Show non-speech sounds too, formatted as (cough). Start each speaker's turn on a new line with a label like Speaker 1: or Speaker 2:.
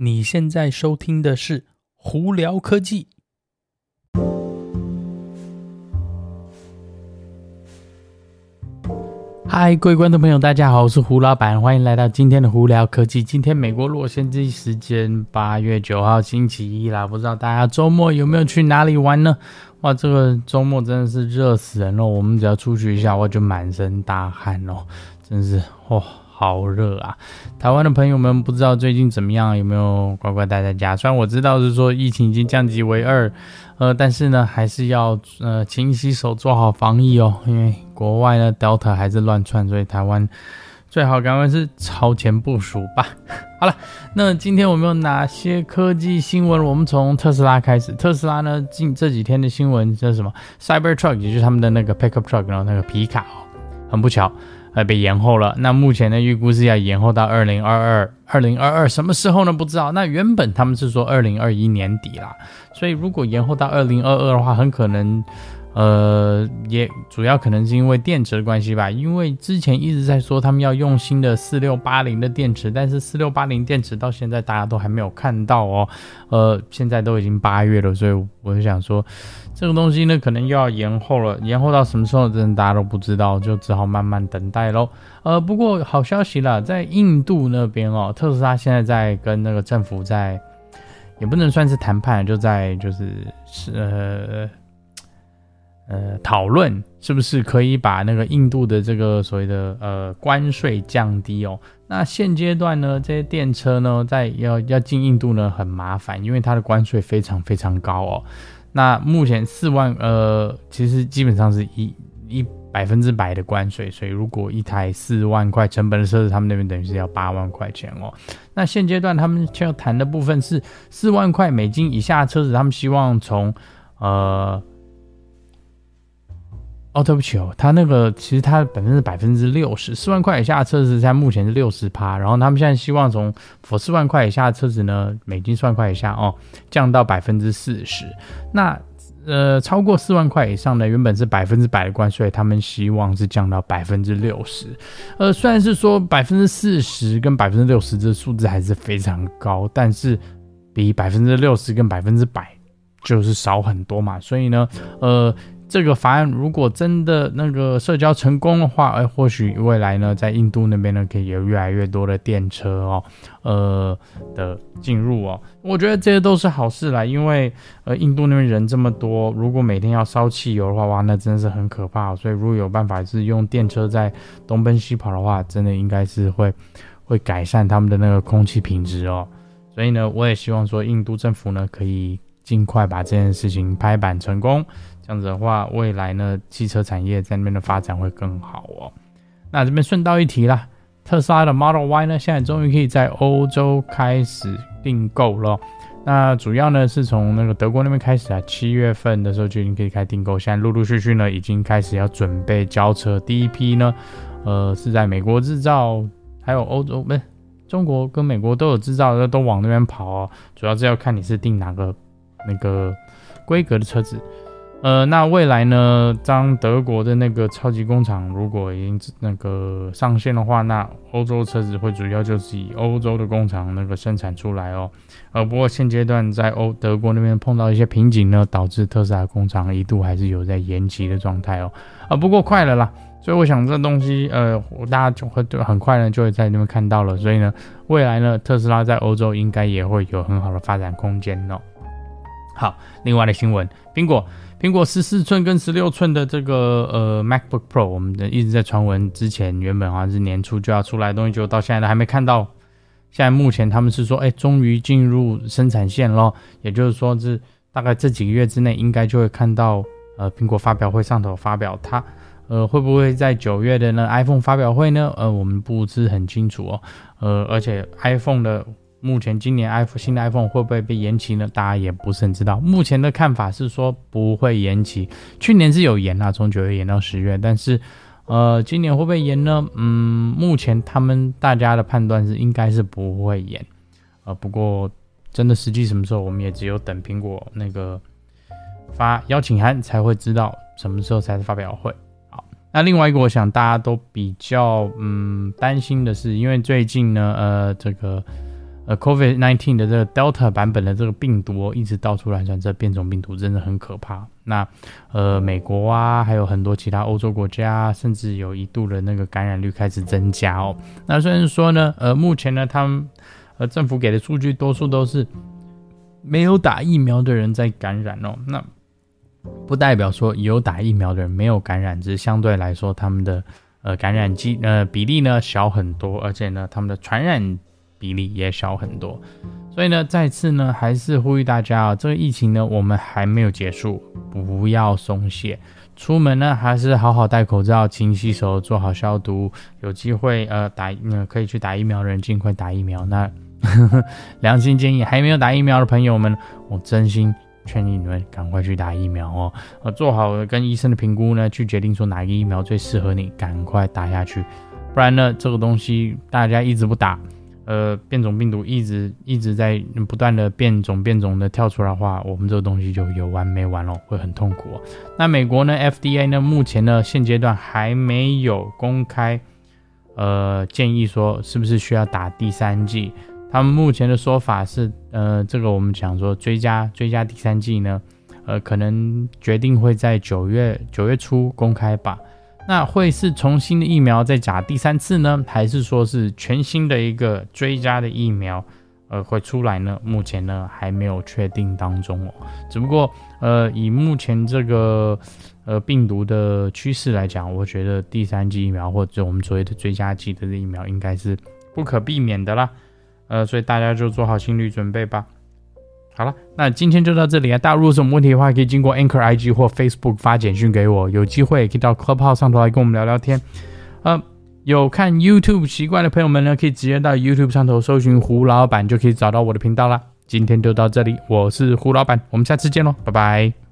Speaker 1: 你现在收听的是《胡聊科技》。嗨，各位观众朋友，大家好，我是胡老板，欢迎来到今天的《胡聊科技》。今天美国洛杉矶时间八月九号星期一啦，不知道大家周末有没有去哪里玩呢？哇，这个周末真的是热死人了，我们只要出去一下，我就满身大汗哦，真是哇。好热啊！台湾的朋友们不知道最近怎么样，有没有乖乖待在家？虽然我知道是说疫情已经降级为二，呃，但是呢，还是要呃勤洗手，做好防疫哦。因为国外呢，Delta 还是乱窜，所以台湾最好赶快是超前部署吧。(laughs) 好了，那今天我们有哪些科技新闻？我们从特斯拉开始。特斯拉呢，近这几天的新闻叫什么？Cybertruck，也就是他们的那个 Pickup Truck，然后那个皮卡哦，很不巧。被延后了。那目前的预估是要延后到二零二二，二零二二什么时候呢？不知道。那原本他们是说二零二一年底啦，所以如果延后到二零二二的话，很可能。呃，也主要可能是因为电池的关系吧，因为之前一直在说他们要用新的四六八零的电池，但是四六八零电池到现在大家都还没有看到哦。呃，现在都已经八月了，所以我就想说，这个东西呢可能又要延后了，延后到什么时候，真的大家都不知道，就只好慢慢等待喽。呃，不过好消息啦，在印度那边哦，特斯拉现在在跟那个政府在，也不能算是谈判，就在就是是呃。呃，讨论是不是可以把那个印度的这个所谓的呃关税降低哦？那现阶段呢，这些电车呢，在要要进印度呢很麻烦，因为它的关税非常非常高哦。那目前四万呃，其实基本上是一一百分之百的关税，所以如果一台四万块成本的车子，他们那边等于是要八万块钱哦。那现阶段他们要谈的部分是四万块美金以下车子，他们希望从呃。哦，对不起哦，他那个其实他百分之百分之六十，四万块以下的车子现在目前是六十趴，然后他们现在希望从四万块以下的车子呢，美金四万块以下哦，降到百分之四十。那呃，超过四万块以上的，原本是百分之百的关税，他们希望是降到百分之六十。呃，虽然是说百分之四十跟百分之六十这数字还是非常高，但是比百分之六十跟百分之百就是少很多嘛，所以呢，呃。这个法案如果真的那个社交成功的话，哎，或许未来呢，在印度那边呢，可以有越来越多的电车哦，呃的进入哦，我觉得这些都是好事啦，因为呃，印度那边人这么多，如果每天要烧汽油的话，哇，那真的是很可怕。所以如果有办法是用电车在东奔西跑的话，真的应该是会会改善他们的那个空气品质哦。所以呢，我也希望说，印度政府呢，可以尽快把这件事情拍板成功。这样子的话，未来呢，汽车产业在那边的发展会更好哦。那这边顺道一提啦，特斯拉的 Model Y 呢，现在终于可以在欧洲开始订购了。那主要呢是从那个德国那边开始啊，七月份的时候就已经可以开订购，现在陆陆续续呢已经开始要准备交车。第一批呢，呃，是在美国制造，还有欧洲不是中国跟美国都有制造的，都往那边跑哦。主要是要看你是订哪个那个规格的车子。呃，那未来呢？当德国的那个超级工厂如果已经那个上线的话，那欧洲车子会主要就是以欧洲的工厂那个生产出来哦。呃，不过现阶段在欧德国那边碰到一些瓶颈呢，导致特斯拉工厂一度还是有在延期的状态哦。啊，不过快了啦，所以我想这东西呃，大家就会很快呢就会在那边看到了。所以呢，未来呢，特斯拉在欧洲应该也会有很好的发展空间哦。好，另外的新闻，苹果。苹果十四寸跟十六寸的这个呃 MacBook Pro，我们的一直在传闻，之前原本好像是年初就要出来的东西，就到现在都还没看到。现在目前他们是说，哎，终于进入生产线咯，也就是说是大概这几个月之内，应该就会看到呃苹果发表会上头发表它，呃会不会在九月的那 iPhone 发表会呢？呃，我们不是很清楚哦。呃，而且 iPhone 的。目前今年 iPhone 新的 iPhone 会不会被延期呢？大家也不是很知道。目前的看法是说不会延期。去年是有延啊，从九月延到十月，但是呃，今年会不会延呢？嗯，目前他们大家的判断是应该是不会延。呃，不过真的实际什么时候，我们也只有等苹果那个发邀请函才会知道什么时候才是发表会。好，那另外一个我想大家都比较嗯担心的是，因为最近呢，呃，这个。呃，COVID-19 的这个 Delta 版本的这个病毒哦，一直到处乱传，这变种病毒真的很可怕。那呃，美国啊，还有很多其他欧洲国家，甚至有一度的那个感染率开始增加哦。那虽然说呢，呃，目前呢，他们呃政府给的数据多数都是没有打疫苗的人在感染哦。那不代表说有打疫苗的人没有感染，只是相对来说他们的呃感染机呃比例呢小很多，而且呢他们的传染比例也小很多。所以呢，再次呢还是呼吁大家啊，这个疫情呢我们还没有结束，不要松懈，出门呢还是好好戴口罩、勤洗手、做好消毒。有机会呃打呃可以去打疫苗的人尽快打疫苗。那 (laughs) 良心建议，还没有打疫苗的朋友们，我真心。劝你们赶快去打疫苗哦，呃，做好跟医生的评估呢，去决定说哪个疫苗最适合你，赶快打下去，不然呢，这个东西大家一直不打，呃，变种病毒一直一直在不断的变种变种的跳出来的话，我们这个东西就有完没完了，会很痛苦哦。那美国呢，FDA 呢，目前呢现阶段还没有公开，呃，建议说是不是需要打第三剂。他们目前的说法是，呃，这个我们讲说追加追加第三剂呢，呃，可能决定会在九月九月初公开吧。那会是重新的疫苗再打第三次呢，还是说是全新的一个追加的疫苗，呃，会出来呢？目前呢还没有确定当中哦。只不过，呃，以目前这个呃病毒的趋势来讲，我觉得第三剂疫苗或者我们所谓的追加剂的疫苗应该是不可避免的啦。呃，所以大家就做好心理准备吧。好了，那今天就到这里啊。大家如果有什么问题的话，可以经过 Anchor IG 或 Facebook 发简讯给我。有机会可以到 Clubhouse 上头来跟我们聊聊天。呃，有看 YouTube 习惯的朋友们呢，可以直接到 YouTube 上头搜寻胡老板，就可以找到我的频道了。今天就到这里，我是胡老板，我们下次见喽，拜拜。